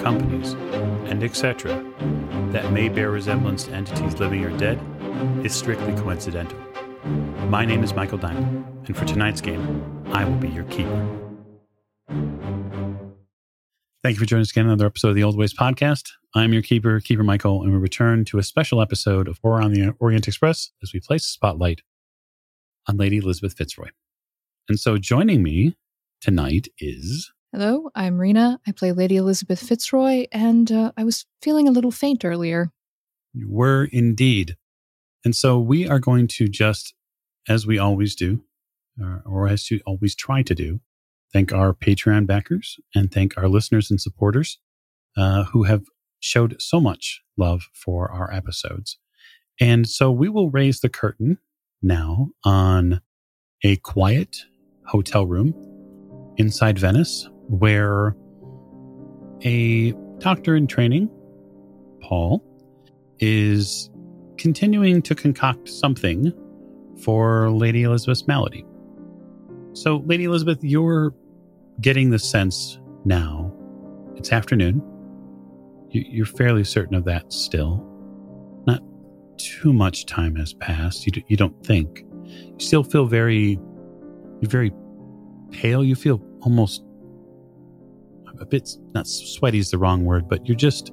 companies, and etc., that may bear resemblance to entities living or dead is strictly coincidental. My name is Michael Diamond, and for tonight's game, I will be your keeper. Thank you for joining us again another episode of the Old Ways Podcast. I'm your keeper, Keeper Michael, and we return to a special episode of Horror on the Orient Express as we place spotlight on Lady Elizabeth Fitzroy. And so joining me tonight is Hello, I'm Rena. I play Lady Elizabeth Fitzroy, and uh, I was feeling a little faint earlier. You were indeed. And so we are going to just, as we always do, or, or as we always try to do, thank our Patreon backers and thank our listeners and supporters uh, who have showed so much love for our episodes. And so we will raise the curtain now on a quiet hotel room inside Venice where a doctor in training, Paul, is continuing to concoct something for Lady Elizabeth's malady. So, Lady Elizabeth, you're getting the sense now, it's afternoon. You're fairly certain of that still. Not too much time has passed. You, you don't think. You still feel very, you're very pale. You feel almost a bit not sweaty is the wrong word, but you're just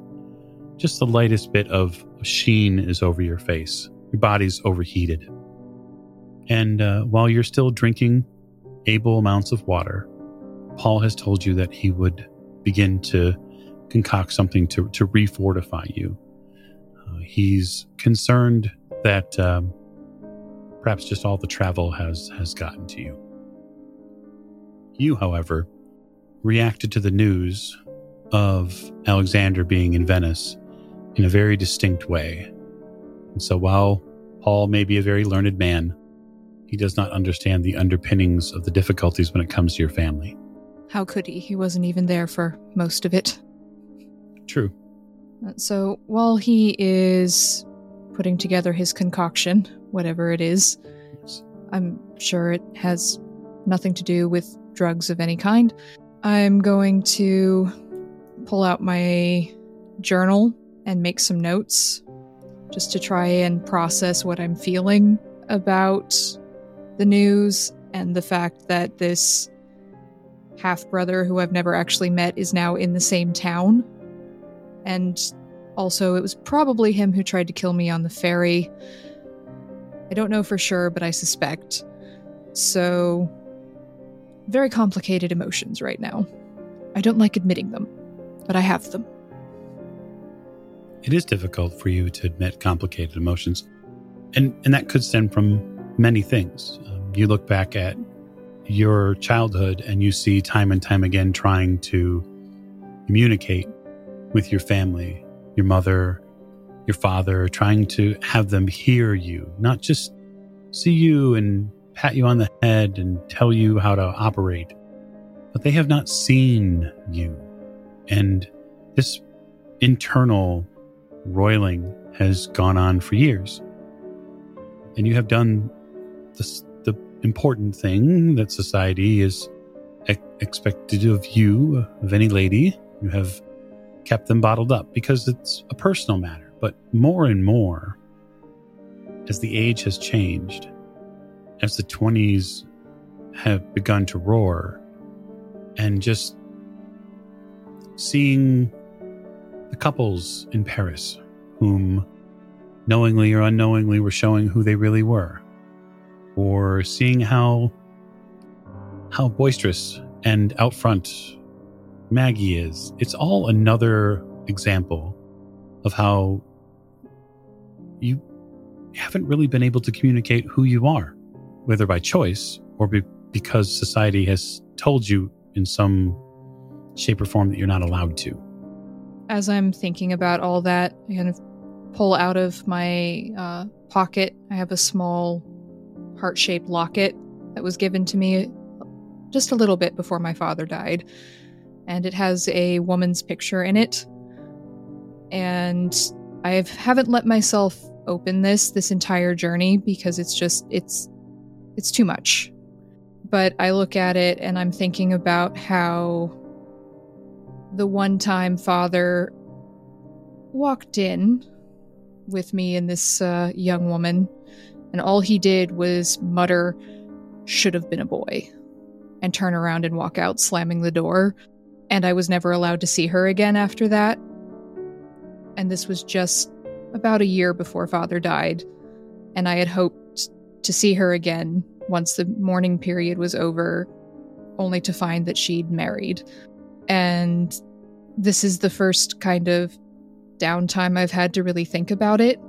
just the lightest bit of sheen is over your face. Your body's overheated. And uh, while you're still drinking able amounts of water, Paul has told you that he would begin to concoct something to, to refortify you. Uh, he's concerned that um, perhaps just all the travel has, has gotten to you. You, however, reacted to the news of Alexander being in Venice in a very distinct way. And so while Paul may be a very learned man, he does not understand the underpinnings of the difficulties when it comes to your family. How could he? He wasn't even there for most of it. True. Uh, so while he is putting together his concoction, whatever it is, I'm sure it has nothing to do with drugs of any kind. I'm going to pull out my journal and make some notes just to try and process what I'm feeling about the news and the fact that this half brother who I've never actually met is now in the same town. And also, it was probably him who tried to kill me on the ferry. I don't know for sure, but I suspect. So, very complicated emotions right now. I don't like admitting them, but I have them. It is difficult for you to admit complicated emotions, and and that could stem from many things. Um, you look back at your childhood and you see time and time again trying to communicate with your family, your mother, your father, trying to have them hear you, not just see you and pat you on the head and tell you how to operate, but they have not seen you. And this internal roiling has gone on for years. And you have done the important thing that society is e- expected of you, of any lady. You have kept them bottled up because it's a personal matter. But more and more, as the age has changed, as the 20s have begun to roar and just seeing the couples in Paris whom knowingly or unknowingly were showing who they really were or seeing how how boisterous and out front Maggie is. It's all another example of how you haven't really been able to communicate who you are whether by choice or be, because society has told you in some shape or form that you're not allowed to. as I'm thinking about all that, I kind of pull out of my uh, pocket. I have a small heart shaped locket that was given to me just a little bit before my father died. And it has a woman's picture in it. And I haven't let myself open this this entire journey because it's just it's it's too much. But I look at it and I'm thinking about how the one time father walked in with me and this uh, young woman, and all he did was mutter, should have been a boy, and turn around and walk out, slamming the door. And I was never allowed to see her again after that. And this was just about a year before father died, and I had hoped to see her again once the mourning period was over, only to find that she'd married. And this is the first kind of downtime I've had to really think about it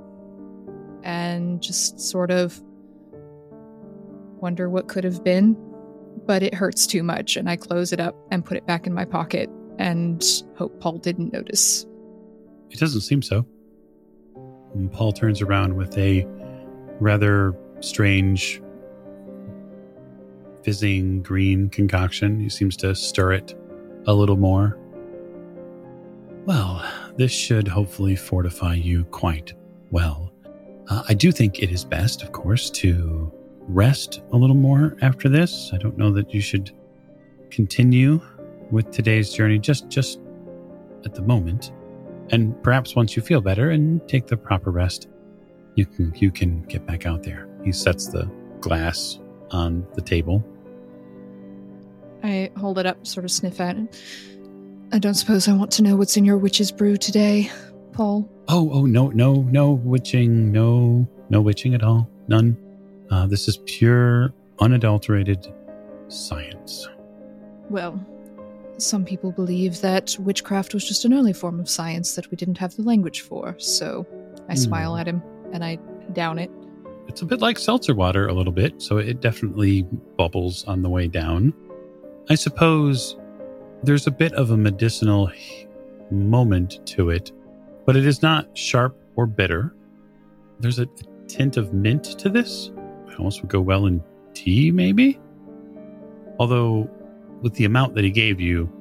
and just sort of wonder what could have been. But it hurts too much, and I close it up and put it back in my pocket and hope Paul didn't notice. It doesn't seem so. And Paul turns around with a rather strange, fizzing green concoction. He seems to stir it a little more. Well, this should hopefully fortify you quite well. Uh, I do think it is best, of course, to rest a little more after this. I don't know that you should continue with today's journey just just at the moment. And perhaps once you feel better and take the proper rest, you can you can get back out there. He sets the glass on the table. I hold it up, sort of sniff at it. I don't suppose I want to know what's in your witch's brew today, Paul. Oh, oh, no, no, no witching, no, no witching at all, none. Uh, this is pure, unadulterated science. Well, some people believe that witchcraft was just an early form of science that we didn't have the language for. So I mm. smile at him and I down it. It's a bit like seltzer water, a little bit, so it definitely bubbles on the way down. I suppose there's a bit of a medicinal moment to it, but it is not sharp or bitter. There's a, tint of mint to this. It almost would go well in tea, maybe? Although with the amount that he gave you,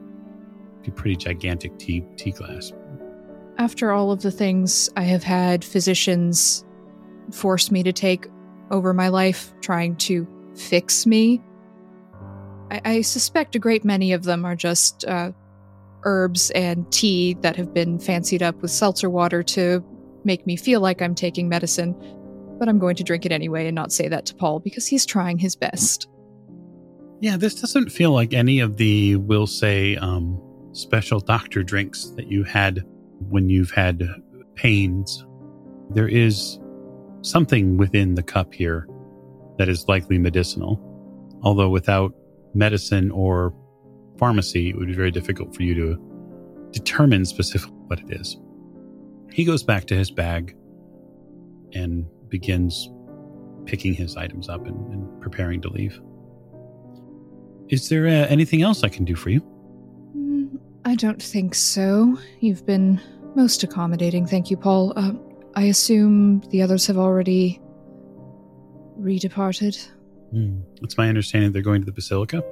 a pretty gigantic tea tea glass. After all of the things I have had physicians force me to take over my life, trying to fix me, I, I suspect a great many of them are just uh, herbs and tea that have been fancied up with seltzer water to make me feel like I'm taking medicine. But I'm going to drink it anyway and not say that to Paul because he's trying his best. Yeah, this doesn't feel like any of the, we'll say, um, special doctor drinks that you had when you've had pains. There is something within the cup here that is likely medicinal, although without medicine or pharmacy, it would be very difficult for you to determine specifically what it is. He goes back to his bag and begins picking his items up and, and preparing to leave. Is there uh, anything else I can do for you? Mm, I don't think so. You've been most accommodating. Thank you, Paul. Uh, I assume the others have already redeparted. Mm. It's my understanding they're going to the Basilica.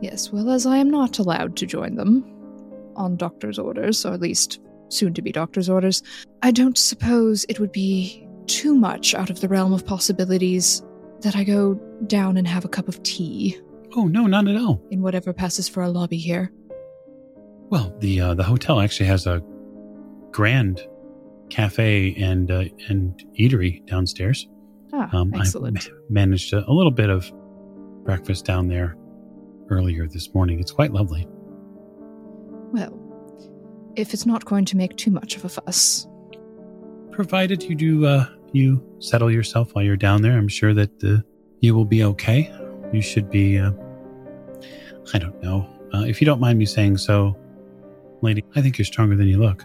Yes, well, as I am not allowed to join them on doctor's orders, or at least soon to be doctor's orders, I don't suppose it would be too much out of the realm of possibilities that I go down and have a cup of tea. Oh no, not at all. In whatever passes for a lobby here. Well, the uh, the hotel actually has a grand cafe and uh, and eatery downstairs. Ah, um, excellent. I managed a, a little bit of breakfast down there earlier this morning. It's quite lovely. Well, if it's not going to make too much of a fuss. Provided you do, uh, you settle yourself while you're down there, I'm sure that uh, you will be okay. You should be, uh, I don't know. Uh, if you don't mind me saying so, lady, I think you're stronger than you look.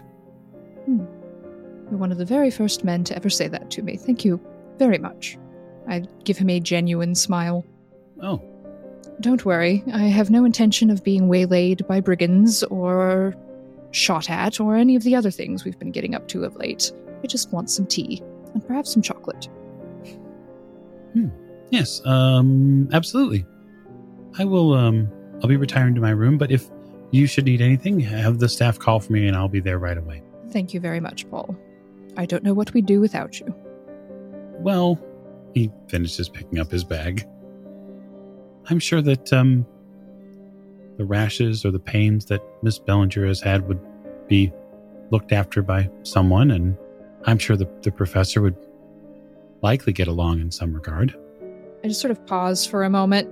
Hmm. You're one of the very first men to ever say that to me. Thank you very much. I give him a genuine smile. Oh. Don't worry, I have no intention of being waylaid by brigands or shot at or any of the other things we've been getting up to of late. I just want some tea and perhaps some chocolate. Yes, um, absolutely. I will. Um, I'll be retiring to my room, but if you should need anything, have the staff call for me, and I'll be there right away. Thank you very much, Paul. I don't know what we'd do without you. Well, he finishes picking up his bag. I'm sure that um, the rashes or the pains that Miss Bellinger has had would be looked after by someone, and I'm sure the, the professor would likely get along in some regard. I just sort of pause for a moment,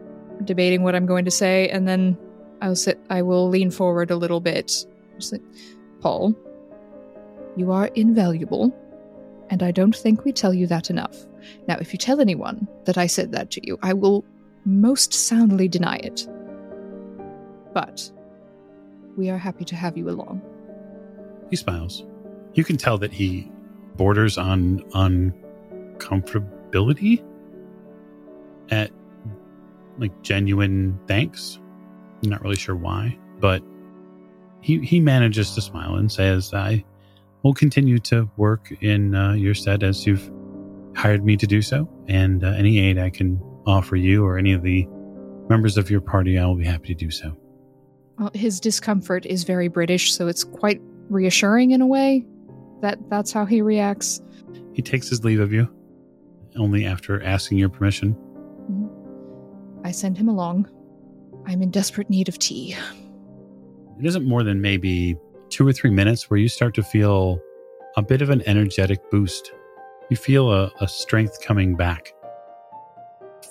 debating what I'm going to say, and then I'll sit. I will lean forward a little bit. Just like, Paul, you are invaluable, and I don't think we tell you that enough. Now, if you tell anyone that I said that to you, I will most soundly deny it. But we are happy to have you along. He smiles. You can tell that he borders on uncomfortability at like genuine thanks. I'm not really sure why, but he he manages to smile and says, "I will continue to work in uh, your stead as you've hired me to do so, and uh, any aid I can offer you or any of the members of your party, I will be happy to do so." Well, his discomfort is very British, so it's quite reassuring in a way that that's how he reacts. He takes his leave of you, only after asking your permission. I send him along. I'm in desperate need of tea. It isn't more than maybe two or three minutes where you start to feel a bit of an energetic boost. You feel a, a strength coming back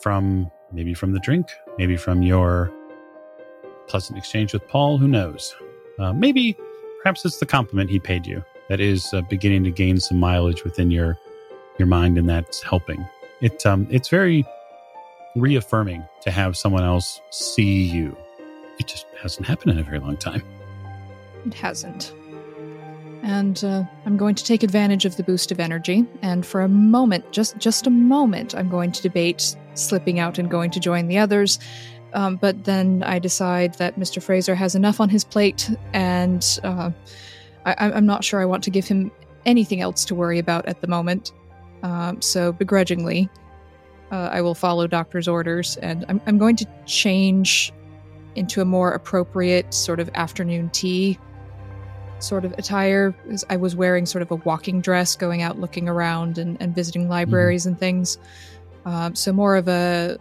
from maybe from the drink, maybe from your pleasant exchange with Paul. Who knows? Uh, maybe, perhaps it's the compliment he paid you that is uh, beginning to gain some mileage within your your mind, and that's helping. It um, it's very reaffirming to have someone else see you. It just hasn't happened in a very long time. It hasn't. And uh, I'm going to take advantage of the boost of energy. And for a moment, just just a moment, I'm going to debate slipping out and going to join the others. Um, but then I decide that Mr. Fraser has enough on his plate, and uh, I, I'm not sure I want to give him anything else to worry about at the moment. Um, so begrudgingly, uh, I will follow doctor's orders, and I'm, I'm going to change into a more appropriate sort of afternoon tea sort of attire. I was wearing sort of a walking dress, going out looking around and, and visiting libraries and things. Um, so more of a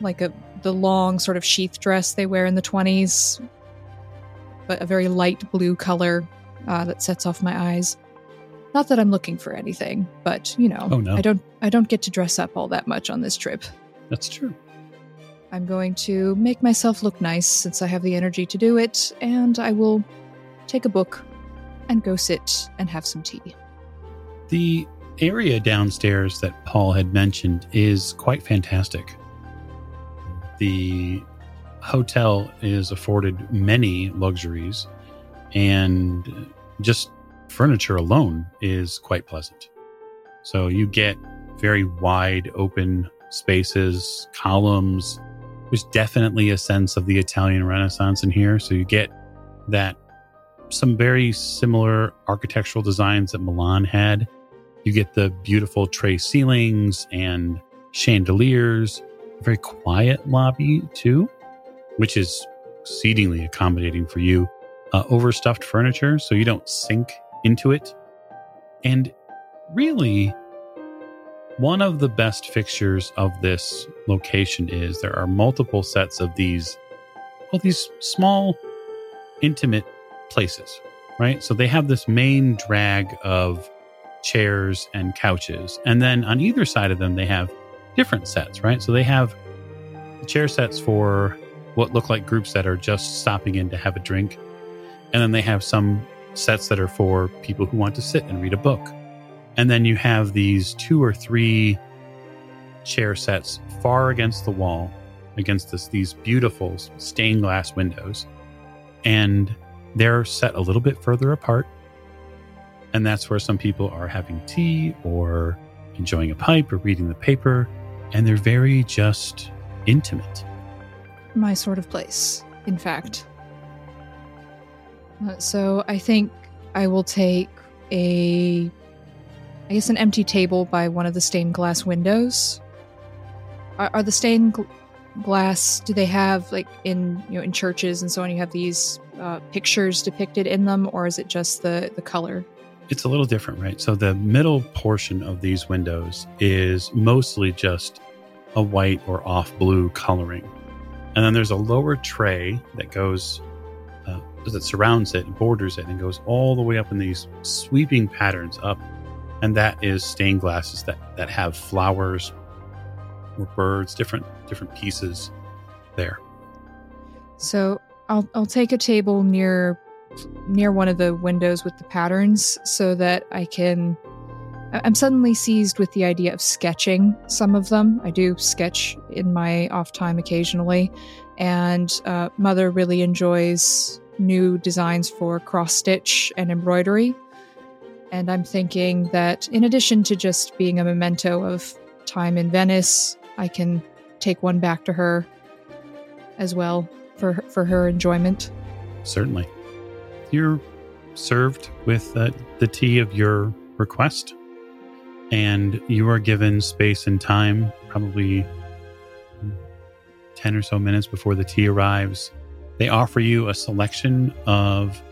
like a the long sort of sheath dress they wear in the 20s, but a very light blue color uh, that sets off my eyes. Not that I'm looking for anything, but you know, Oh, no. I don't I don't get to dress up all that much on this trip. That's true. I'm going to make myself look nice since I have the energy to do it, and I will take a book and go sit and have some tea. The area downstairs that Paul had mentioned is quite fantastic. The hotel is afforded many luxuries, and just furniture alone is quite pleasant. So you get very wide open spaces, columns. There's definitely a sense of the Italian Renaissance in here. So you get that some very similar architectural designs that Milan had. You get the beautiful tray ceilings and chandeliers, a very quiet lobby too, which is exceedingly accommodating for you. Uh, overstuffed furniture so you don't sink into it. And really, one of the best fixtures of this location is there are multiple sets of these, well, these small, intimate places, right? So they have this main drag of chairs and couches. And then on either side of them, they have different sets, right? So they have chair sets for what look like groups that are just stopping in to have a drink. And then they have some sets that are for people who want to sit and read a book. And then you have these two or three chair sets far against the wall, against this, these beautiful stained glass windows. And they're set a little bit further apart. And that's where some people are having tea or enjoying a pipe or reading the paper. And they're very just intimate. My sort of place, in fact. Uh, so I think I will take a, I guess, an empty table by one of the stained glass windows. Are, are the stained glass? Do they have like in you know in churches and so on? You have these uh, pictures depicted in them, or is it just the the color? It's a little different, right? So the middle portion of these windows is mostly just a white or off blue coloring. And then there's a lower tray that goes, uh, that surrounds it, borders it, and goes all the way up in these sweeping patterns up. And that is stained glasses that, that have flowers or birds, different different pieces there. So I'll I'll take a table near near one of the windows with the patterns so that I can I'm suddenly seized with the idea of sketching some of them. I do sketch in my off time occasionally, and uh, Mother really enjoys new designs for cross stitch and embroidery. And I'm thinking that in addition to just being a memento of time in Venice, I can take one back to her as well for for her enjoyment. Certainly. You're served with uh, the tea of your request and you are given space and time, probably 10 or so minutes before the tea arrives. They offer you a selection of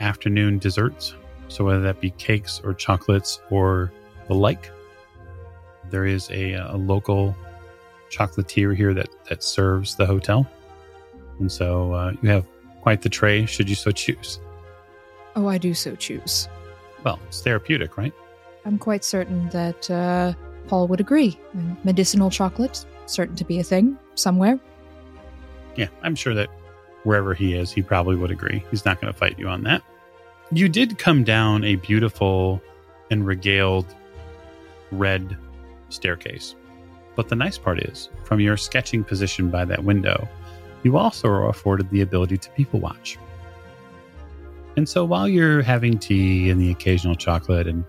afternoon desserts. So, whether that be cakes or chocolates or the like, there is a, a local chocolatier here that, that serves the hotel. And so uh, you have quite the tray should you so choose. Oh, I do so choose. Well, it's therapeutic, right? I'm quite certain that uh, Paul would agree. Medicinal chocolate, certain to be a thing somewhere. Yeah, I'm sure that wherever he is, he probably would agree. He's not going to fight you on that. You did come down a beautiful and regaled red staircase. But the nice part is, from your sketching position by that window, you also are afforded the ability to people watch. And so while you're having tea and the occasional chocolate and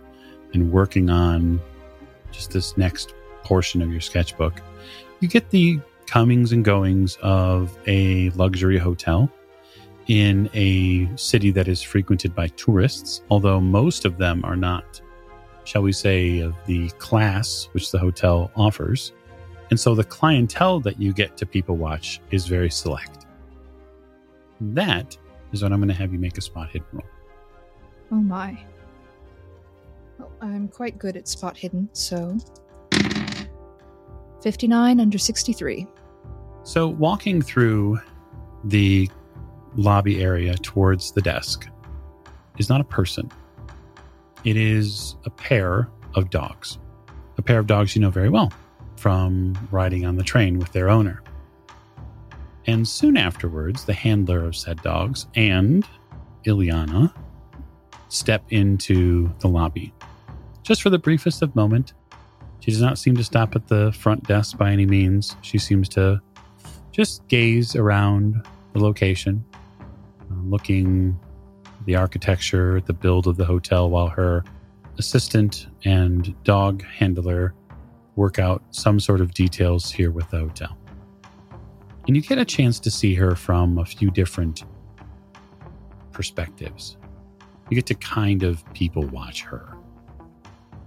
and working on just this next portion of your sketchbook, you get the comings and goings of a luxury hotel in a city that is frequented by tourists, although most of them are not, shall we say, of the class which the hotel offers. And so the clientele that you get to people watch is very select. That is what I'm going to have you make a spot hidden roll. Oh my. Well, I'm quite good at spot hidden, so 59 under 63. So, walking through the lobby area towards the desk is not a person, it is a pair of dogs. A pair of dogs you know very well from riding on the train with their owner. And soon afterwards, the handler of said dogs and Ileana step into the lobby just for the briefest of moment. She does not seem to stop at the front desk by any means. She seems to just gaze around the location, uh, looking the architecture, the build of the hotel, while her assistant and dog handler work out some sort of details here with the hotel. And you get a chance to see her from a few different perspectives. You get to kind of people watch her.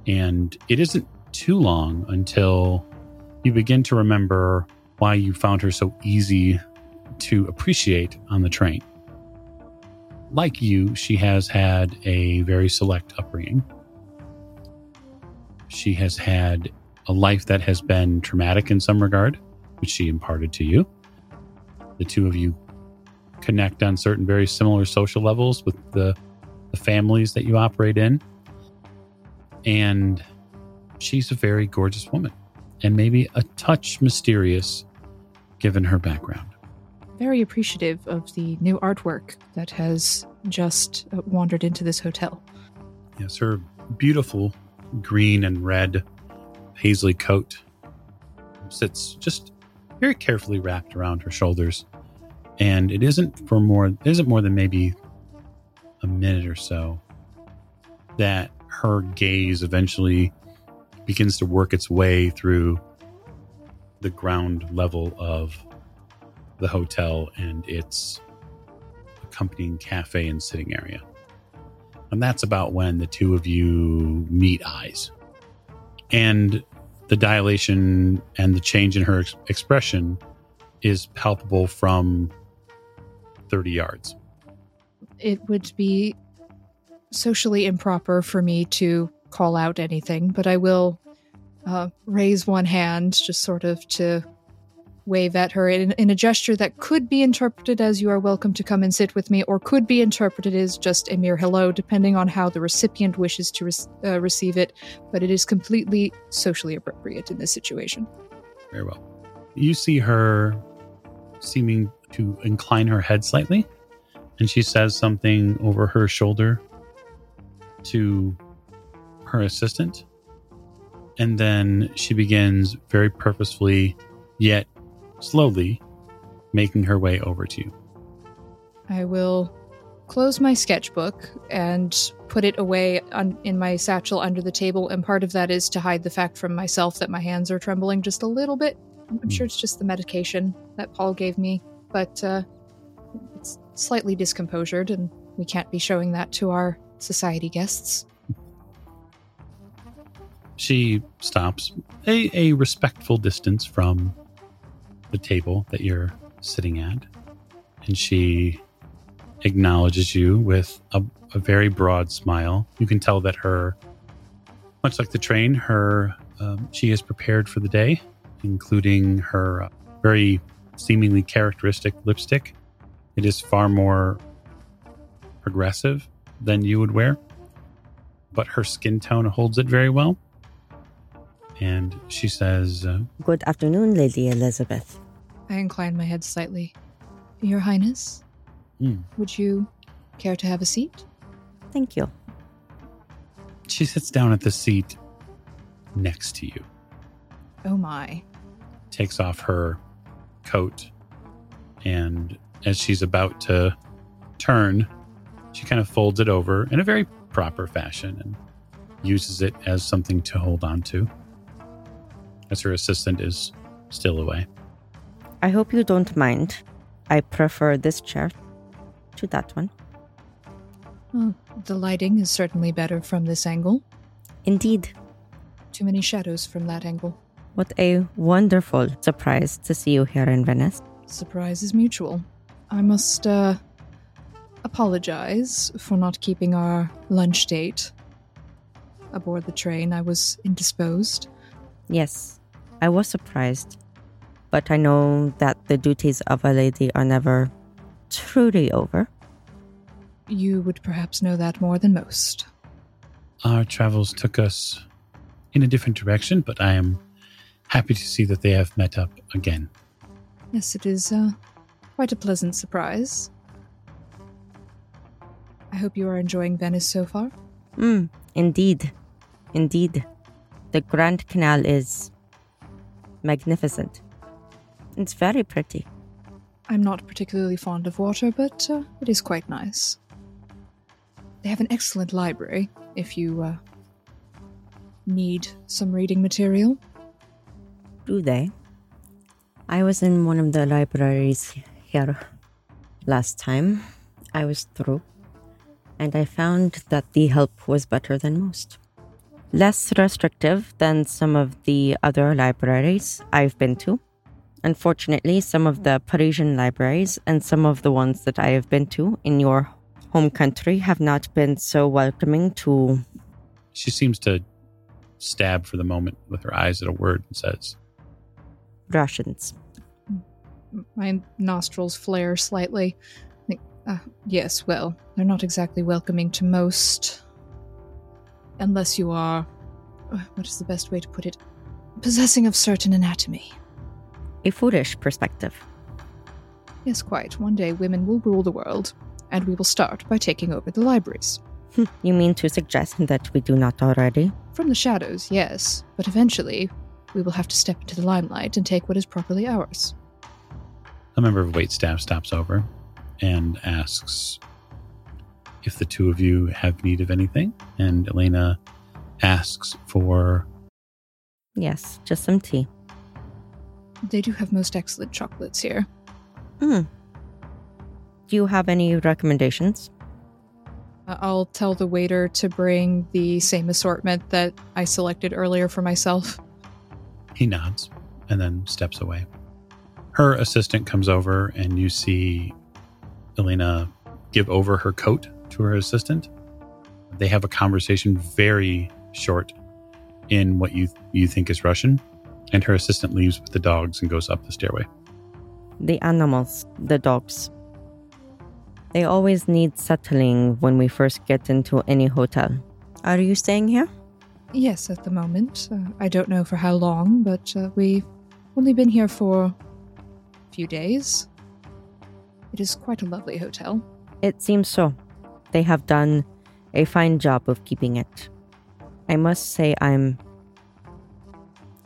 And it isn't too long until you begin to remember why you found her so easy to appreciate on the train. Like you, she has had a very select upbringing. She has had a life that has been traumatic in some regard, which she imparted to you. The two of you connect on certain very similar social levels with the, the families that you operate in. And she's a very gorgeous woman and maybe a touch mysterious given her background. Very appreciative of the new artwork that has just uh, wandered into this hotel. Yes, her beautiful green and red paisley coat sits just very carefully wrapped around her shoulders. And it isn't for more isn't more than maybe a minute or so that her gaze eventually begins to work its way through the ground level of the hotel and its accompanying cafe and sitting area. And that's about when the two of you meet eyes. And the dilation and the change in her ex- expression is palpable from 30 yards. It would be socially improper for me to call out anything, but I will uh, raise one hand just sort of to wave at her in, in, a gesture that could be interpreted as you are welcome to come and sit with me, or could be interpreted as just a mere hello, depending on how the recipient wishes to re- uh, receive it. But it is completely socially appropriate in this situation. Very well. You see her seeming to incline her head slightly, and she says something over her shoulder to her assistant. And then she begins very purposefully, yet slowly, making her way over to you. I will close my sketchbook and put it away on, in my satchel under the table. And part of that is to hide the fact from myself that my hands are trembling just a little bit. I'm mm. sure it's just the medication that Paul gave me, but uh, it's slightly discomposured, and we can't be showing that to our society guests. She stops a, a respectful distance from the table that you're sitting at, and she acknowledges you with a, a very broad smile. You can tell that her, much like the train, her um, she is prepared for the day, including her uh, very seemingly characteristic lipstick. It is far more progressive than you would wear, but her skin tone holds it very well. And she says, uh, Good afternoon, Lady Elizabeth. I incline my head slightly. Your Highness, mm. would you care to have a seat? Thank you. She sits down at the seat next to you. Oh my. Takes off her coat, and as she's about to turn, she kind of folds it over in a very proper fashion and uses it as something to hold on to as her assistant is still away. I hope you don't mind. I prefer this chair to that one. Well, the lighting is certainly better from this angle. Indeed. Too many shadows from that angle. What a wonderful surprise to see you here in Venice. Surprise is mutual. I must, uh, apologize for not keeping our lunch date aboard the train. I was indisposed. Yes, I was surprised, but I know that the duties of a lady are never truly over. You would perhaps know that more than most. Our travels took us in a different direction, but I am happy to see that they have met up again. Yes, it is uh, quite a pleasant surprise. I hope you are enjoying Venice so far. Hmm, indeed. Indeed. The Grand Canal is magnificent. It's very pretty. I'm not particularly fond of water, but uh, it is quite nice. They have an excellent library if you uh, need some reading material. Do they? I was in one of the libraries here last time. I was through, and I found that the help was better than most less restrictive than some of the other libraries I've been to. Unfortunately, some of the Parisian libraries and some of the ones that I have been to in your home country have not been so welcoming to. She seems to stab for the moment with her eyes at a word and says, Russians. My nostrils flare slightly. Uh, yes, well, they're not exactly welcoming to most unless you are. Uh, what is the best way to put it? Possessing of certain anatomy. A foolish perspective. Yes, quite. One day women will rule the world, and we will start by taking over the libraries. Hmm, you mean to suggest that we do not already? From the shadows, yes, but eventually we will have to step into the limelight and take what is properly ours. A member of waitstaff stops over and asks if the two of you have need of anything. And Elena asks for. Yes, just some tea. They do have most excellent chocolates here. Hmm. Do you have any recommendations? Uh, I'll tell the waiter to bring the same assortment that I selected earlier for myself. He nods and then steps away. Her assistant comes over, and you see Elena give over her coat to her assistant. They have a conversation very short in what you you think is Russian, and her assistant leaves with the dogs and goes up the stairway. The animals, the dogs. They always need settling when we first get into any hotel. Are you staying here? Yes, at the moment. Uh, I don't know for how long, but uh, we've only been here for a few days. It is quite a lovely hotel. It seems so. They have done a fine job of keeping it. I must say, I'm.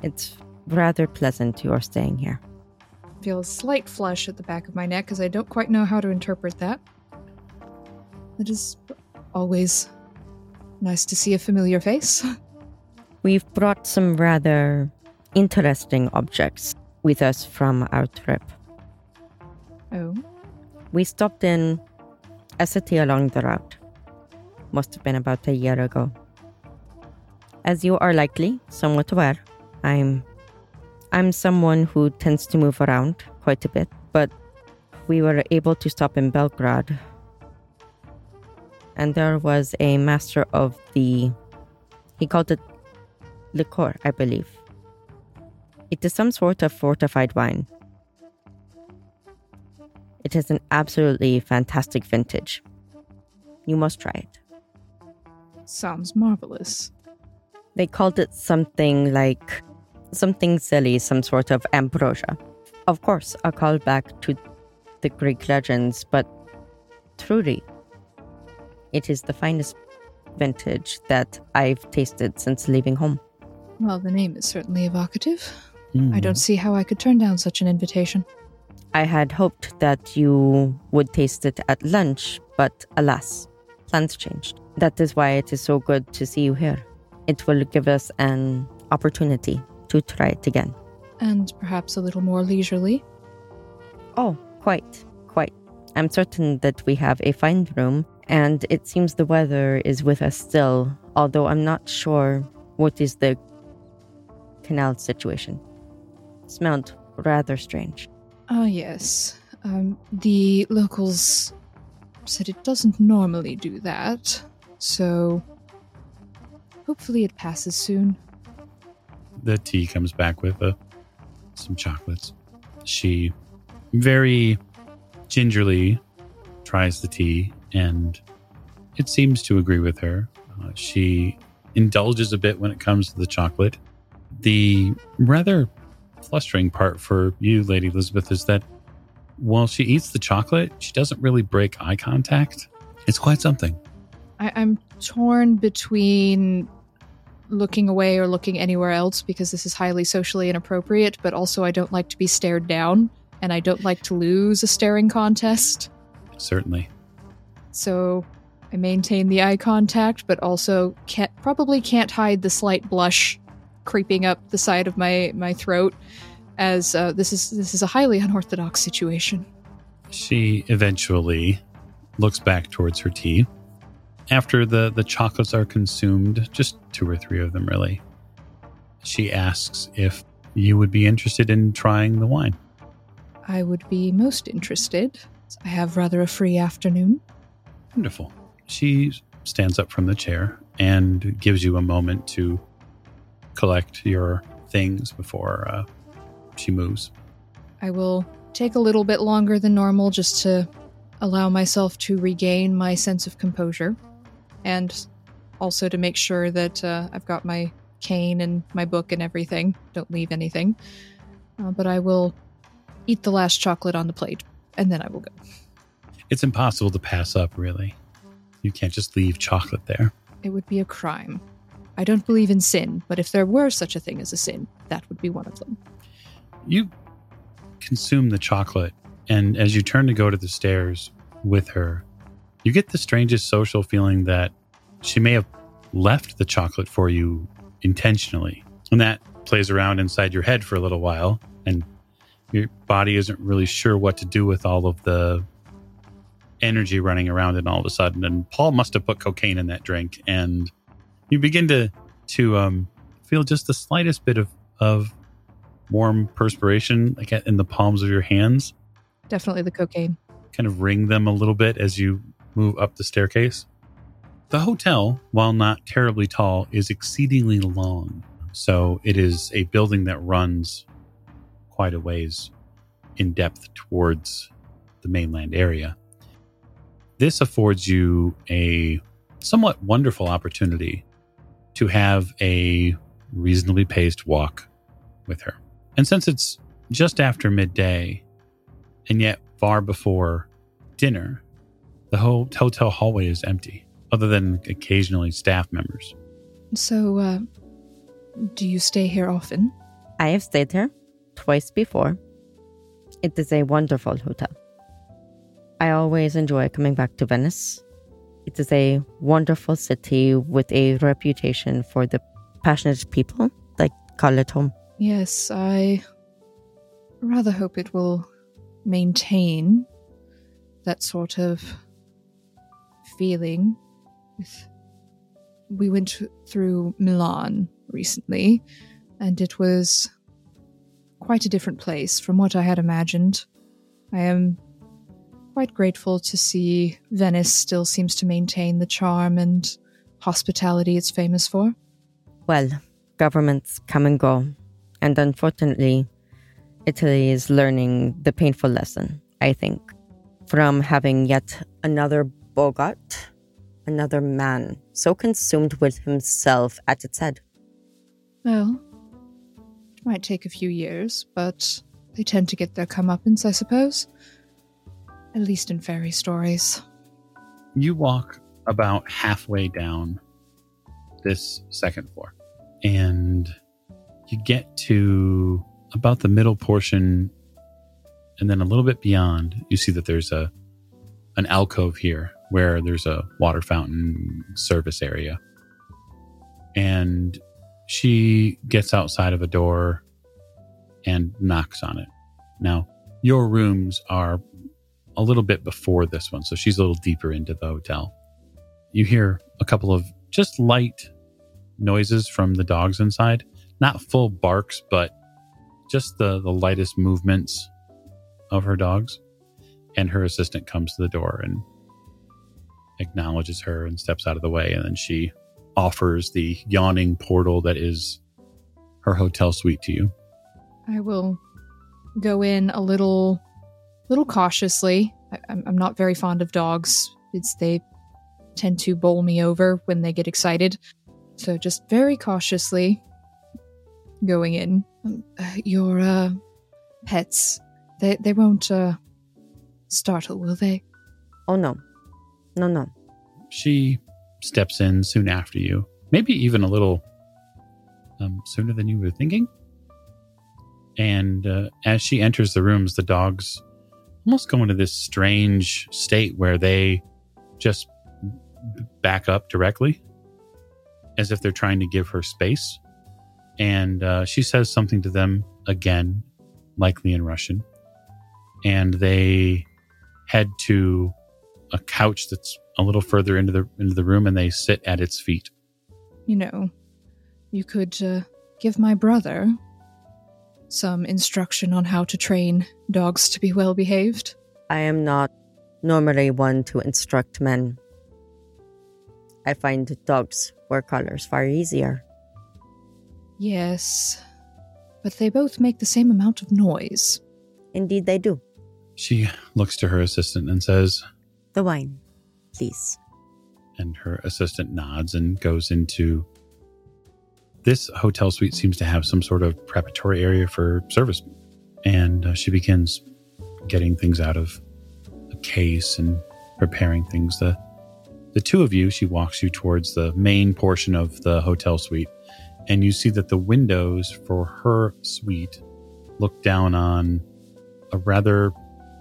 It's rather pleasant you are staying here. I Feel a slight flush at the back of my neck because I don't quite know how to interpret that. It is always nice to see a familiar face. We've brought some rather interesting objects with us from our trip. Oh, We stopped in a city along the route. Must have been about a year ago. As you are likely somewhat aware, I'm I'm someone who tends to move around quite a bit, but we were able to stop in Belgrade. And there was a master of the he called it liqueur, I believe. It is some sort of fortified wine. It is an absolutely fantastic vintage. You must try it. sounds marvelous. They called it something like something silly, some sort of ambrosia. Of course, a callback to the Greek legends, but truly, it is the finest vintage that I've tasted since leaving home. Well, the name is certainly evocative. Hmm. I don't see how I could turn down such an invitation. I had hoped that you would taste it at lunch, but alas, plans changed. That is why it is so good to see you here. It will give us an opportunity to try it again. And perhaps a little more leisurely. Oh, quite, quite. I'm certain that we have a fine room, and it seems the weather is with us still, although I'm not sure what is the canal situation. Smelled rather strange. Ah, yes. Um, the locals said it doesn't normally do that, so hopefully it passes soon. The tea comes back with uh, some chocolates. She very gingerly tries the tea, and it seems to agree with her. Uh, she indulges a bit when it comes to the chocolate. The rather flustering part for you, Lady Elizabeth, is that while she eats the chocolate, she doesn't really break eye contact. It's quite something. I- I'm torn between looking away or looking anywhere else because this is highly socially inappropriate, but also I don't like to be stared down, and I don't like to lose a staring contest. Certainly. So I maintain the eye contact, but also can't, probably can't hide the slight blush creeping up the side of my, my throat, as uh, this is this is a highly unorthodox situation. She eventually looks back towards her tea. After the, the chocolates are consumed, just two or three of them really, she asks if you would be interested in trying the wine. I would be most interested. I have rather a free afternoon. Wonderful. She stands up from the chair and gives you a moment to collect your things before uh, she moves. I will take a little bit longer than normal just to allow myself to regain my sense of composure and also to make sure that uh, I've got my cane and my book and everything. Don't leave anything. Uh, but I will eat the last chocolate on the plate and then I will go. It's impossible to pass up, really. You can't just leave chocolate there. It would be a crime. I don't believe in sin, but if there were such a thing as a sin, that would be one of them. you consume the chocolate and as you turn to go to the stairs with her you get the strangest social feeling that she may have left the chocolate for you intentionally and that plays around inside your head for a little while and your body isn't really sure what to do with all of the energy running around it all of a sudden. And Paul must have put cocaine in that drink. And you begin to to um, feel just the slightest bit of, of warm perspiration like in the palms of your hands. Definitely the cocaine. Kind of wring them a little bit as you move up the staircase. The hotel, while not terribly tall, is exceedingly long. So it is a building that runs quite a ways in depth towards the mainland area. This affords you a somewhat wonderful opportunity to have a reasonably paced walk with her. And since it's just after midday and yet far before dinner, the whole hotel hallway is empty, other than occasionally staff members. So, uh, do you stay here often? I have stayed here twice before. It is a wonderful hotel. I always enjoy coming back to Venice. It is a wonderful city with a reputation for the passionate people that call it home. Yes, I rather hope it will maintain that sort of feeling. We went through Milan recently, and it was quite a different place from what I had imagined. I am quite grateful to see Venice still seems to maintain the charm and hospitality it's famous for. Well, governments come and go, and unfortunately, Italy is learning the painful lesson, I think, from having yet another Boggart, another man so consumed with himself at its head. Well, it might take a few years, but they tend to get their comeuppance, I suppose. At least in fairy stories. You walk about halfway down this second floor, and you get to about the middle portion, and then a little bit beyond, you see that there's a an alcove here where there's a water fountain service area. And she gets outside of a door and knocks on it. Now, your rooms are a little bit before this one. So she's a little deeper into the hotel. You hear a couple of just light noises from the dogs inside. Not full barks, but just the, the lightest movements of her dogs. And her assistant comes to the door and acknowledges her and steps out of the way. And then she offers the yawning portal that is her hotel suite to you. I will go in a little little cautiously. I, am not very fond of dogs. It's they tend to bowl me over when they get excited. So just very cautiously going in. Um, uh, your uh, pets, they they won't uh, startle, will they? Oh no, no, no. She steps in soon after you, maybe even a little um, sooner than you were thinking. And uh, as she enters the rooms, the dogs almost go into this strange state where they just back up directly as if they're trying to give her space. And uh, she says something to them again, likely in Russian. And they head to a couch that's a little further into the into the room, and they sit at its feet. You know, you could uh, give my brother some instruction on how to train dogs to be well behaved? I am not normally one to instruct men. I find dogs wear collars far easier. Yes, but they both make the same amount of noise. Indeed, they do. She looks to her assistant and says, The wine, please. And her assistant nods and goes into this hotel suite seems to have some sort of preparatory area for service. And uh, she begins getting things out of a case and preparing things. The, the two of you, she walks you towards the main portion of the hotel suite. And you see that the windows for her suite look down on a rather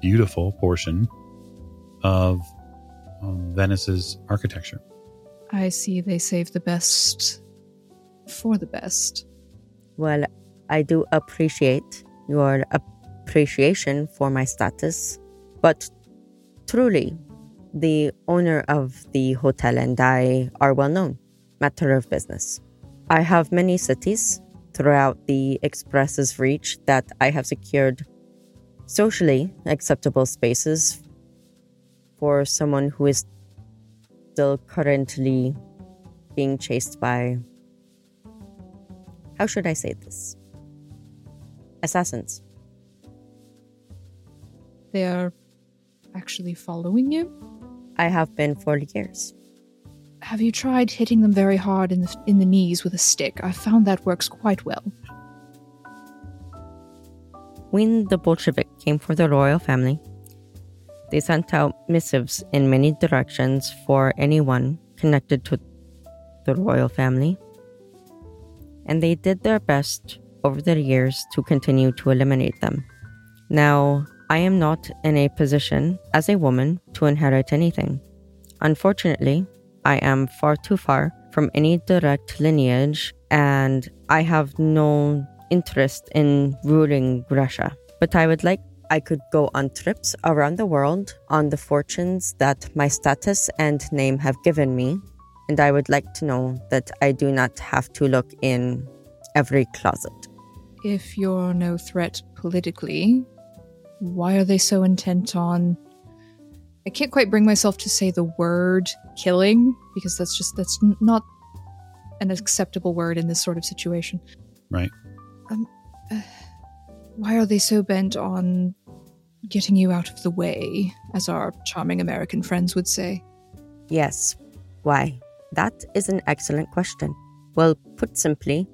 beautiful portion of um, Venice's architecture. I see they save the best for the best. Well, I do appreciate your appreciation for my status, but truly, the owner of the hotel and I are well known. Matter of business. I have many cities throughout the Express's reach that I have secured socially acceptable spaces for someone who is still currently being chased by. How should I say this? Assassins. They are actually following you? I have been for years. Have you tried hitting them very hard in the, in the knees with a stick? I've found that works quite well. When the Bolshevik came for the royal family, they sent out missives in many directions for anyone connected to the royal family. And they did their best over the years to continue to eliminate them. Now, I am not in a position as a woman to inherit anything. Unfortunately, I am far too far from any direct lineage and I have no interest in ruling Russia. But I would like I could go on trips around the world on the fortunes that my status and name have given me. And I would like to know that I do not have to look in every closet. If you're no threat politically, why are they so intent on I can't quite bring myself to say the word killing because that's just that's not an acceptable word in this sort of situation. Right. Um, uh, why are they so bent on getting you out of the way, as our charming American friends would say? Yes. Why? That is an excellent question. Well, put simply,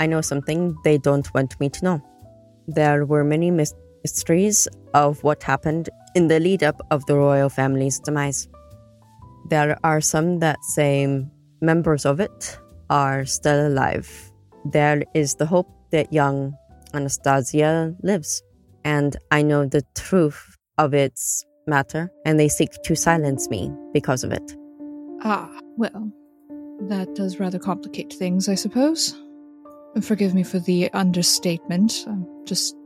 I know something they don't want me to know. There were many mysteries of what happened in the lead up of the royal family's demise. There are some that say members of it are still alive. There is the hope that young Anastasia lives, and I know the truth of its matter, and they seek to silence me because of it. Ah, well, that does rather complicate things, I suppose. Forgive me for the understatement. I'm just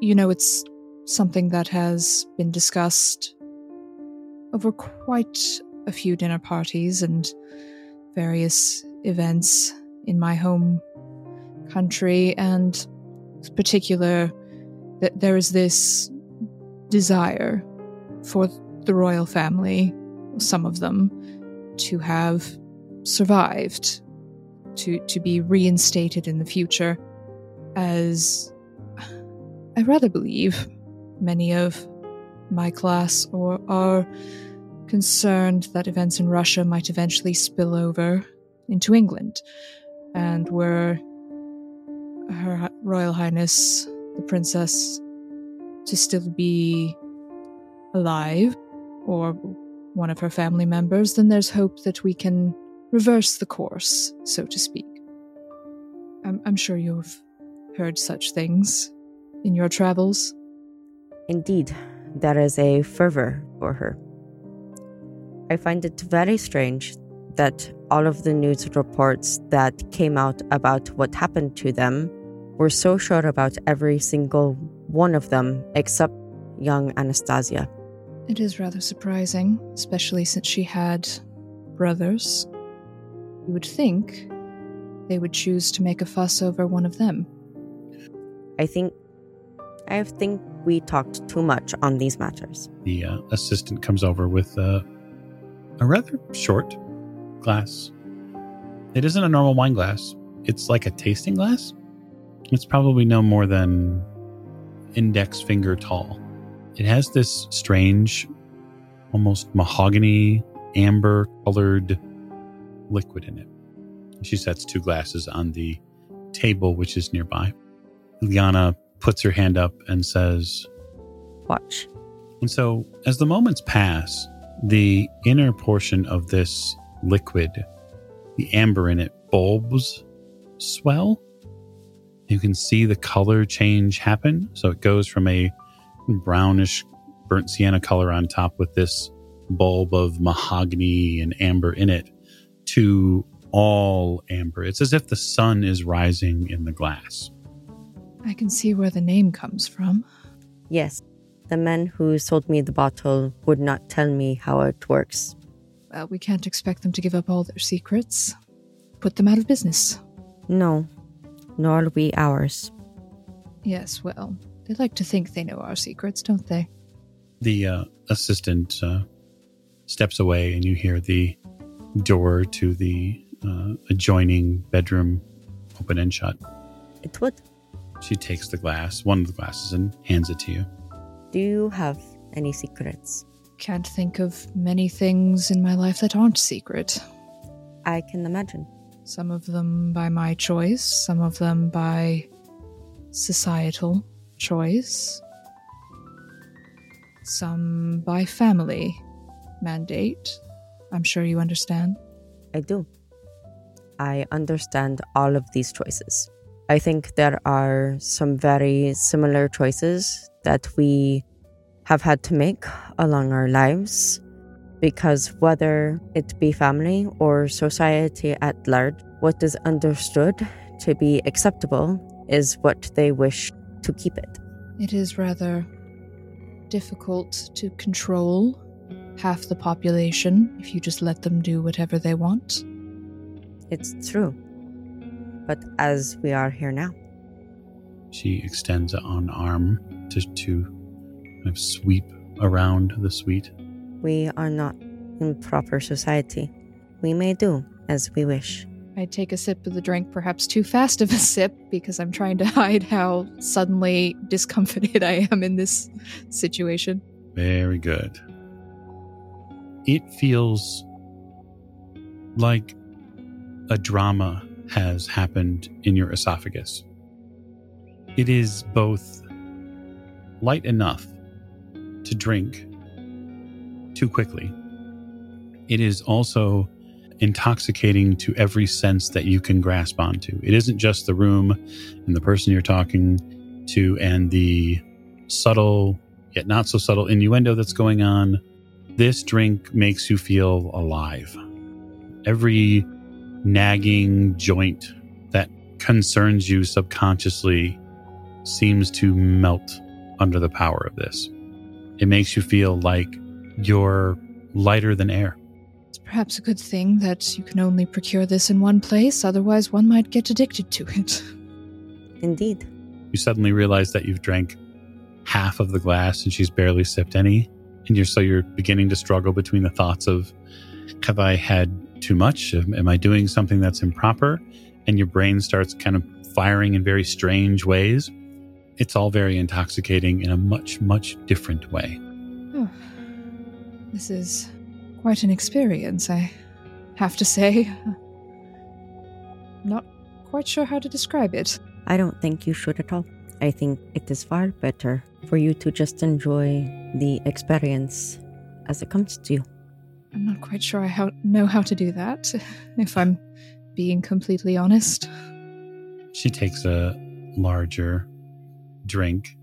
you know, it's something that has been discussed over quite a few dinner parties and various events in my home country, and particular that there is this desire for the royal family, some of them, to have survived, to to be reinstated in the future as I rather believe many of my class or are concerned that events in Russia might eventually spill over into England, and were Her Royal Highness the Princess to still be alive or one of her family members, then there's hope that we can reverse the course, so to speak. I'm, I'm sure you've heard such things in your travels? Indeed, there is a fervor for her. I find it very strange that all of the news reports that came out about what happened to them were so sure about every single one of them except young Anastasia. It is rather surprising, especially since she had brothers. You would think they would choose to make a fuss over one of them. I think I think we talked too much on these matters. The uh, assistant comes over with uh, a rather short glass. It isn't a normal wine glass, it's like a tasting glass. It's probably no more than index finger tall. It has this strange, almost mahogany, amber colored liquid in it. She sets two glasses on the table, which is nearby. Liana puts her hand up and says, Watch. And so, as the moments pass, the inner portion of this liquid, the amber in it, bulbs swell. You can see the color change happen. So it goes from a brownish burnt sienna color on top with this bulb of mahogany and amber in it to all amber. It's as if the sun is rising in the glass. I can see where the name comes from. Yes. The man who sold me the bottle would not tell me how it works. Well, we can't expect them to give up all their secrets. Put them out of business. No, nor we ours. Yes, well, they like to think they know our secrets, don't they? The uh, assistant uh, steps away, and you hear the door to the uh, adjoining bedroom open and shut. It would. She takes the glass, one of the glasses, and hands it to you. Do you have any secrets? Can't think of many things in my life that aren't secret. I can imagine. Some of them by my choice, some of them by societal choice, some by family mandate. I'm sure you understand. I do. I understand all of these choices. I think there are some very similar choices that we have had to make along our lives because whether it be family or society at large, what is understood to be acceptable is what they wish to keep it. It is rather difficult to control half the population if you just let them do whatever they want. It's true. But as we are here now, She extends an arm to, to kind of sweep around the suite. We are not in proper society. We may do as we wish. I take a sip of the drink, perhaps too fast of a sip, because I'm trying to hide how suddenly discomfited I am in this situation. Very good. It feels like a drama has happened in your esophagus. It is both light enough to drink too quickly. It is also intoxicating to every sense that you can grasp onto. It isn't just the room and the person you're talking to and the subtle yet not so subtle innuendo that's going on. This drink makes you feel alive. Every nagging joint that concerns you subconsciously seems to melt under the power of this. It makes you feel like you're lighter than air. It's perhaps a good thing that you can only procure this in one place, otherwise, one might get addicted to it. Indeed. You suddenly realize that you've drank half of the glass and she's barely sipped any. And you're so you're beginning to struggle between the thoughts of have I had too much? Am am I doing something that's improper? And your brain starts kind of firing in very strange ways. It's all very intoxicating in a much, much different way. Oh. This is quite an experience, I have to say. Not quite sure how to describe it. I don't think you should at all. I think it is far better for you to just enjoy the experience as it comes to you. I'm not quite sure I how, know how to do that, if I'm being completely honest. She takes a larger drink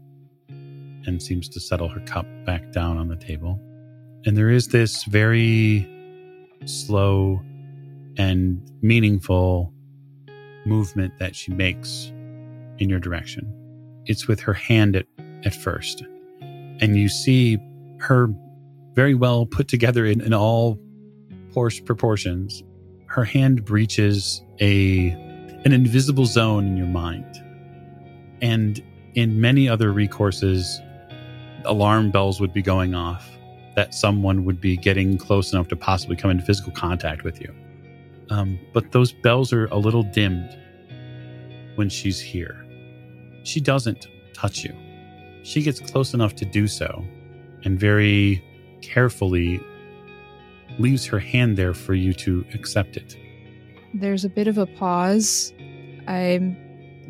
and seems to settle her cup back down on the table. And there is this very slow and meaningful movement that she makes in your direction. It's with her hand at, at first. And you see her very well put together in, in all por- proportions. Her hand breaches a an invisible zone in your mind. And in many other recourses, alarm bells would be going off that someone would be getting close enough to possibly come into physical contact with you. Um, but those bells are a little dimmed when she's here. She doesn't touch you. She gets close enough to do so and very carefully leaves her hand there for you to accept it. There's a bit of a pause. I'm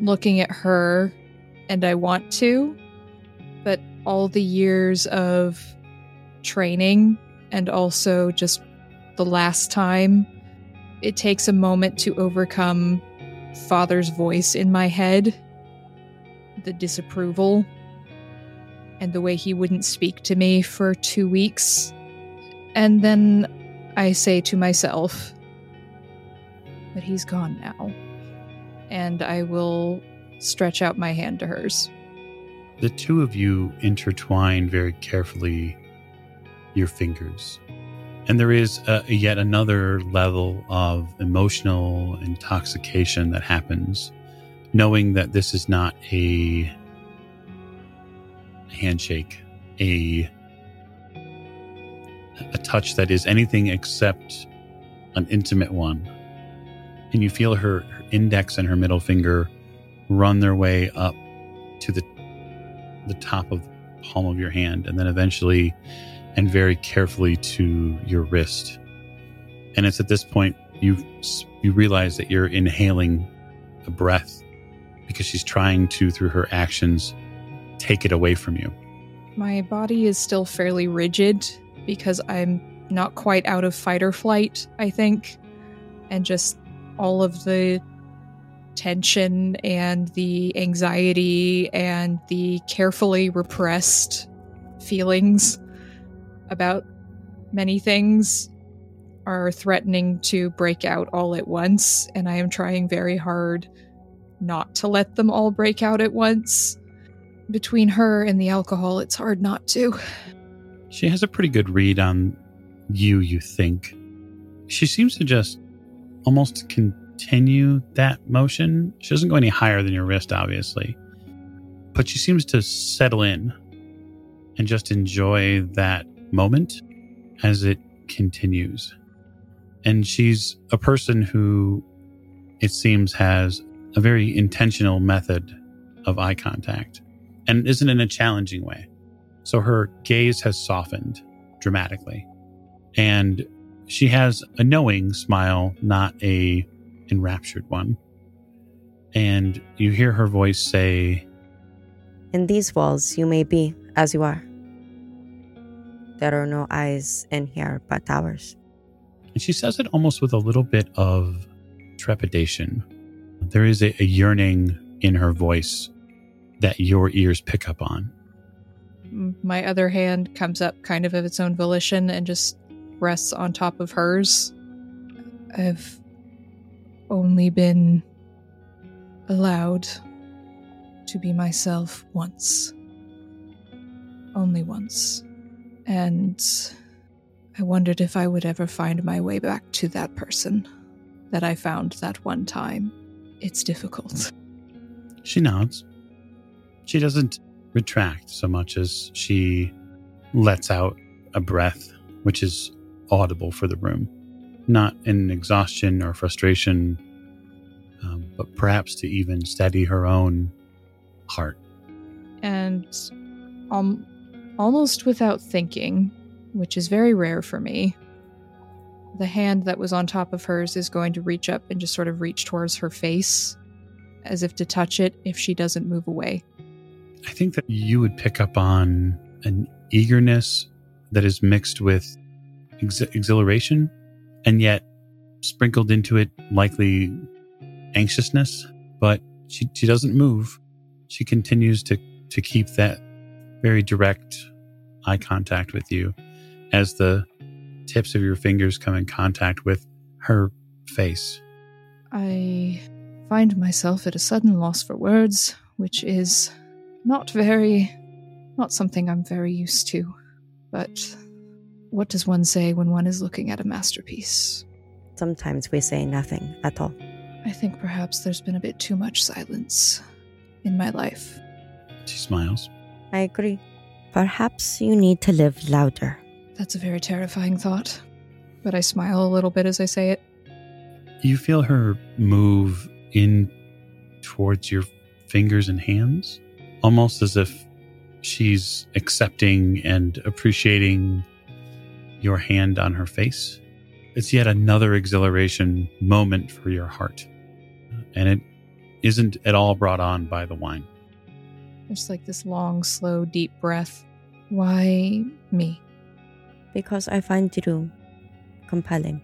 looking at her and I want to, but all the years of training and also just the last time, it takes a moment to overcome father's voice in my head, the disapproval, and the way he wouldn't speak to me for two weeks. And then I say to myself, but he's gone now. And I will stretch out my hand to hers. the two of you intertwine very carefully your fingers. And there is a, yet another level of emotional intoxication that happens, knowing that this is not a handshake, a a touch that is anything except an intimate one. And you feel her, her index and her middle finger run their way up to the the top of the palm of your hand and then eventually and very carefully to your wrist. And it's at this point you you realize that you're inhaling a breath because she's trying to through her actions take it away from you. My body is still fairly rigid because I'm not quite out of fight or flight, I think. And just all of the tension and the anxiety and the carefully repressed feelings about many things are threatening to break out all at once, and I am trying very hard not to let them all break out at once. Between her and the alcohol, it's hard not to. She has a pretty good read on you, you think. She seems to just almost continue that motion. She doesn't go any higher than your wrist, obviously, but she seems to settle in and just enjoy that moment as it continues. And she's a person who it seems has a very intentional method of eye contact and isn't in a challenging way. So her gaze has softened dramatically. And she has a knowing smile, not a enraptured one. And you hear her voice say, In these walls you may be as you are. There are no eyes in here but ours. And she says it almost with a little bit of trepidation. There is a, a yearning in her voice that your ears pick up on. My other hand comes up kind of of its own volition and just rests on top of hers. I've only been allowed to be myself once. Only once. And I wondered if I would ever find my way back to that person that I found that one time. It's difficult. She nods. She doesn't retract so much as she lets out a breath, which is audible for the room. Not in exhaustion or frustration, um, but perhaps to even steady her own heart. And um, almost without thinking, which is very rare for me, the hand that was on top of hers is going to reach up and just sort of reach towards her face as if to touch it if she doesn't move away. I think that you would pick up on an eagerness that is mixed with ex- exhilaration and yet sprinkled into it likely anxiousness but she, she doesn't move she continues to to keep that very direct eye contact with you as the tips of your fingers come in contact with her face I find myself at a sudden loss for words, which is not very. not something I'm very used to. But what does one say when one is looking at a masterpiece? Sometimes we say nothing at all. I think perhaps there's been a bit too much silence in my life. she smiles I agree. Perhaps you need to live louder. That's a very terrifying thought. But I smile a little bit as I say it. you feel her move in towards your fingers and hands almost as if she's accepting and appreciating your hand on her face it's yet another exhilaration moment for your heart and it isn't at all brought on by the wine There's like this long, slow, deep breath. Why me? Because I find you compelling.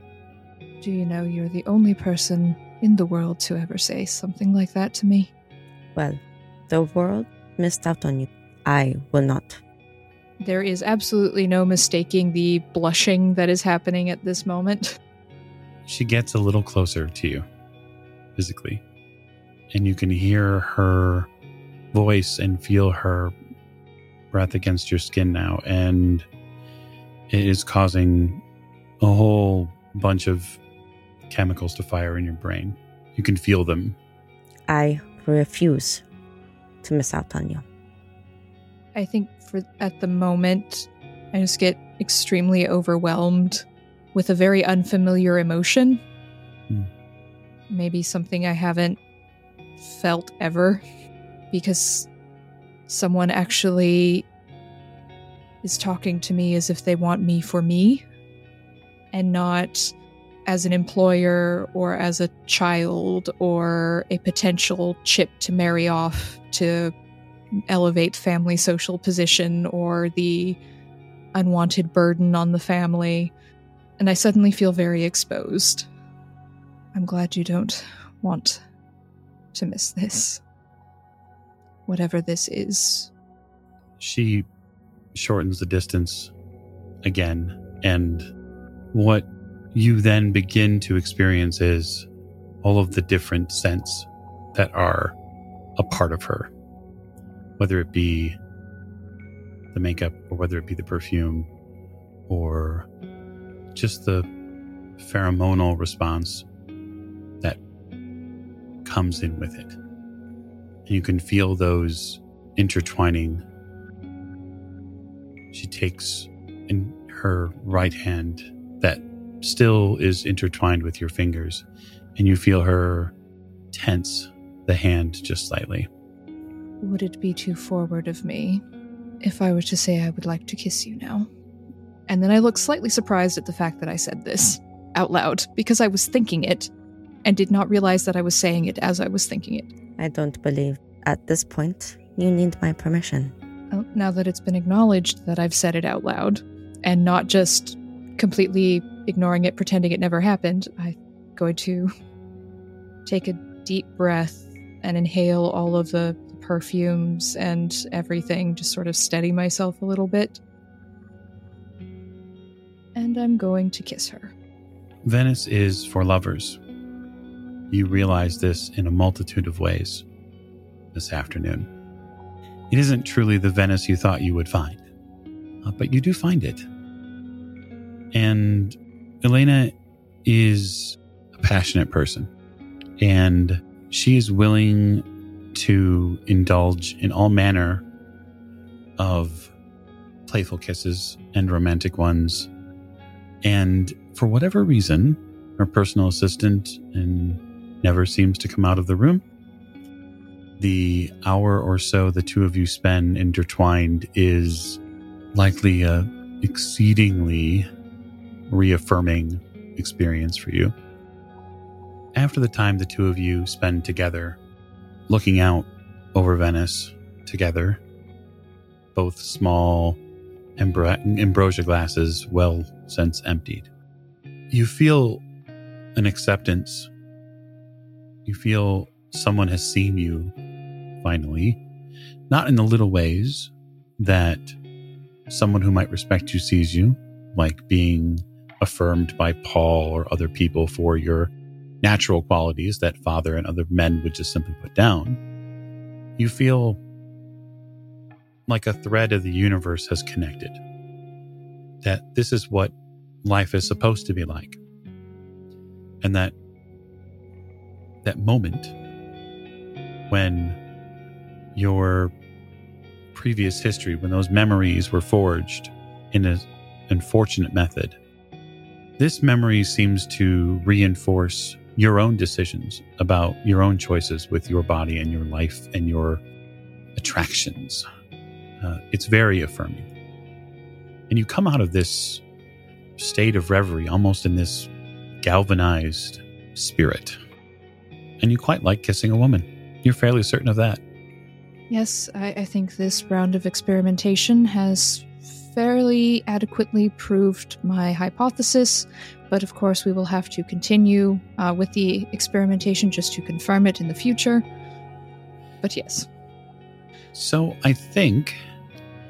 Do you know you're the only person in the world to ever say something like that to me? Well, the world missed out on you. I will not. There is absolutely no mistaking the blushing that is happening at this moment. she gets a little closer to you physically and you can hear her voice and feel her breath against your skin now, and it is causing a whole bunch of chemicals to fire in your brain. You can feel them. I refuse to miss out on you. I think for at the moment, I just get extremely overwhelmed with a very unfamiliar emotion. Hmm. Maybe something I haven't felt ever because someone actually is talking to me as if they want me for me and not as an employer or as a child or a potential chip to marry off to elevate family social position or the unwanted burden on the family. And I suddenly feel very exposed. I'm glad you don't want to miss this. Whatever this is. She shortens the distance again, and what you then begin to experience is all of the different scents that are a part of her, whether it be the makeup or whether it be the perfume or just the pheromonal response that comes in with it. You can feel those intertwining. She takes in her right hand that still is intertwined with your fingers, and you feel her tense the hand just slightly. Would it be too forward of me if I were to say I would like to kiss you now? And then I look slightly surprised at the fact that I said this out loud because I was thinking it and did not realize that I was saying it as I was thinking it. I don't believe at this point you need my permission. Well, now that it's been acknowledged that I've said it out loud and not just completely ignoring it, pretending it never happened, I'm going to take a deep breath and inhale all of the perfumes and everything, just sort of steady myself a little bit. And I'm going to kiss her. Venice is for lovers. You realize this in a multitude of ways this afternoon. It isn't truly the Venice you thought you would find, uh, but you do find it. And Elena is a passionate person, and she is willing to indulge in all manner of playful kisses and romantic ones. And for whatever reason, her personal assistant and never seems to come out of the room. The hour or so the two of you spend intertwined is likely a exceedingly reaffirming experience for you. After the time the two of you spend together, looking out over Venice together, both small ambra- ambrosia glasses well since emptied, you feel an acceptance. You feel someone has seen you finally, not in the little ways that someone who might respect you sees you, like being affirmed by Paul or other people for your natural qualities that father and other men would just simply put down. You feel like a thread of the universe has connected. That this is what life is supposed to be like. And that that moment when your previous history, when those memories were forged in an unfortunate method, this memory seems to reinforce your own decisions about your own choices with your body and your life and your attractions. Uh, it's very affirming. And you come out of this state of reverie almost in this galvanized spirit. And you quite like kissing a woman. You're fairly certain of that. Yes, I, I think this round of experimentation has fairly adequately proved my hypothesis, but of course, we will have to continue uh, with the experimentation just to confirm it in the future. But yes. So I think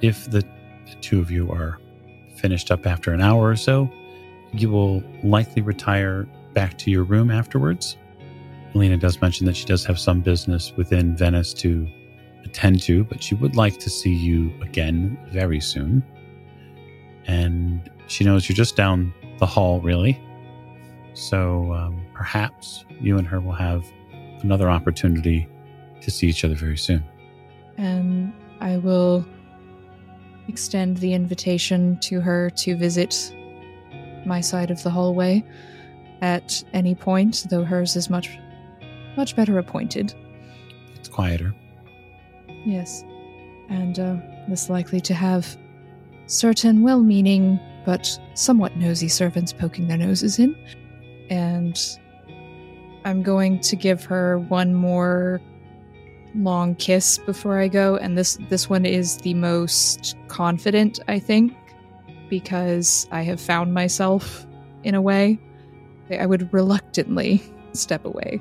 if the, the two of you are finished up after an hour or so, you will likely retire back to your room afterwards. Elena does mention that she does have some business within Venice to attend to, but she would like to see you again very soon. And she knows you're just down the hall, really. So um, perhaps you and her will have another opportunity to see each other very soon. And I will extend the invitation to her to visit my side of the hallway at any point, though hers is much, much better appointed. It's quieter. Yes, and uh, less likely to have certain well meaning but somewhat nosy servants poking their noses in. And I'm going to give her one more long kiss before I go, and this this one is the most confident, I think, because I have found myself in a way. I would reluctantly step away.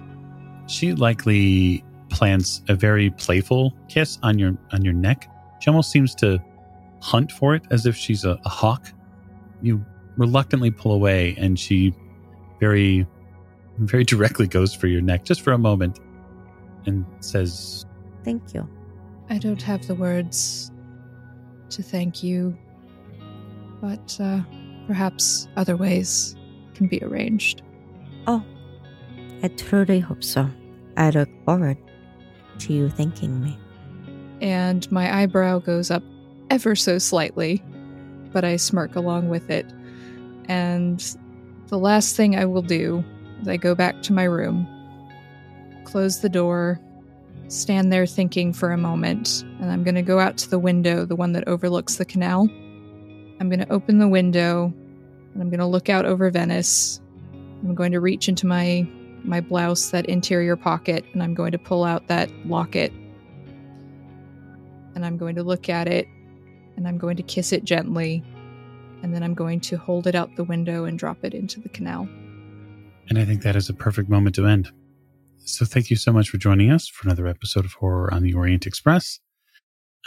She likely plants a very playful kiss on your on your neck. She almost seems to hunt for it as if she's a, a hawk. You reluctantly pull away, and she very very directly goes for your neck just for a moment and says, Thank you. I don't have the words to thank you, but uh, perhaps other ways can be arranged. Oh, I truly hope so. I look forward to you thanking me. And my eyebrow goes up ever so slightly, but I smirk along with it. And the last thing I will do is I go back to my room, close the door, stand there thinking for a moment, and I'm going to go out to the window, the one that overlooks the canal. I'm going to open the window and I'm going to look out over Venice. I'm going to reach into my my blouse, that interior pocket, and I'm going to pull out that locket. And I'm going to look at it and I'm going to kiss it gently. And then I'm going to hold it out the window and drop it into the canal. And I think that is a perfect moment to end. So thank you so much for joining us for another episode of Horror on the Orient Express.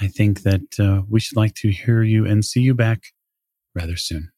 I think that uh, we should like to hear you and see you back rather soon.